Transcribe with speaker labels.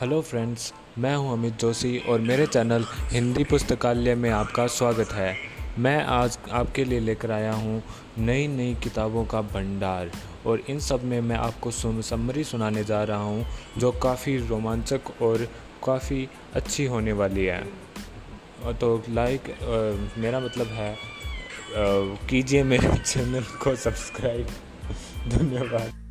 Speaker 1: Hello friends मैं हूँ अमित जोशी और मेरे चैनल हिंदी पुस्तकालय में आपका स्वागत है। मैं आज आपके लिए लेकर आया हूँ नई नई किताबों का भंडार और इन सब में मैं आपको सुन समरी सुनाने जा रहा हूँ जो काफ़ी रोमांचक और काफ़ी अच्छी होने वाली है। तो लाइक मेरा मतलब है कीजिए मेरे चैनल को सब्सक्राइब धन्यवाद।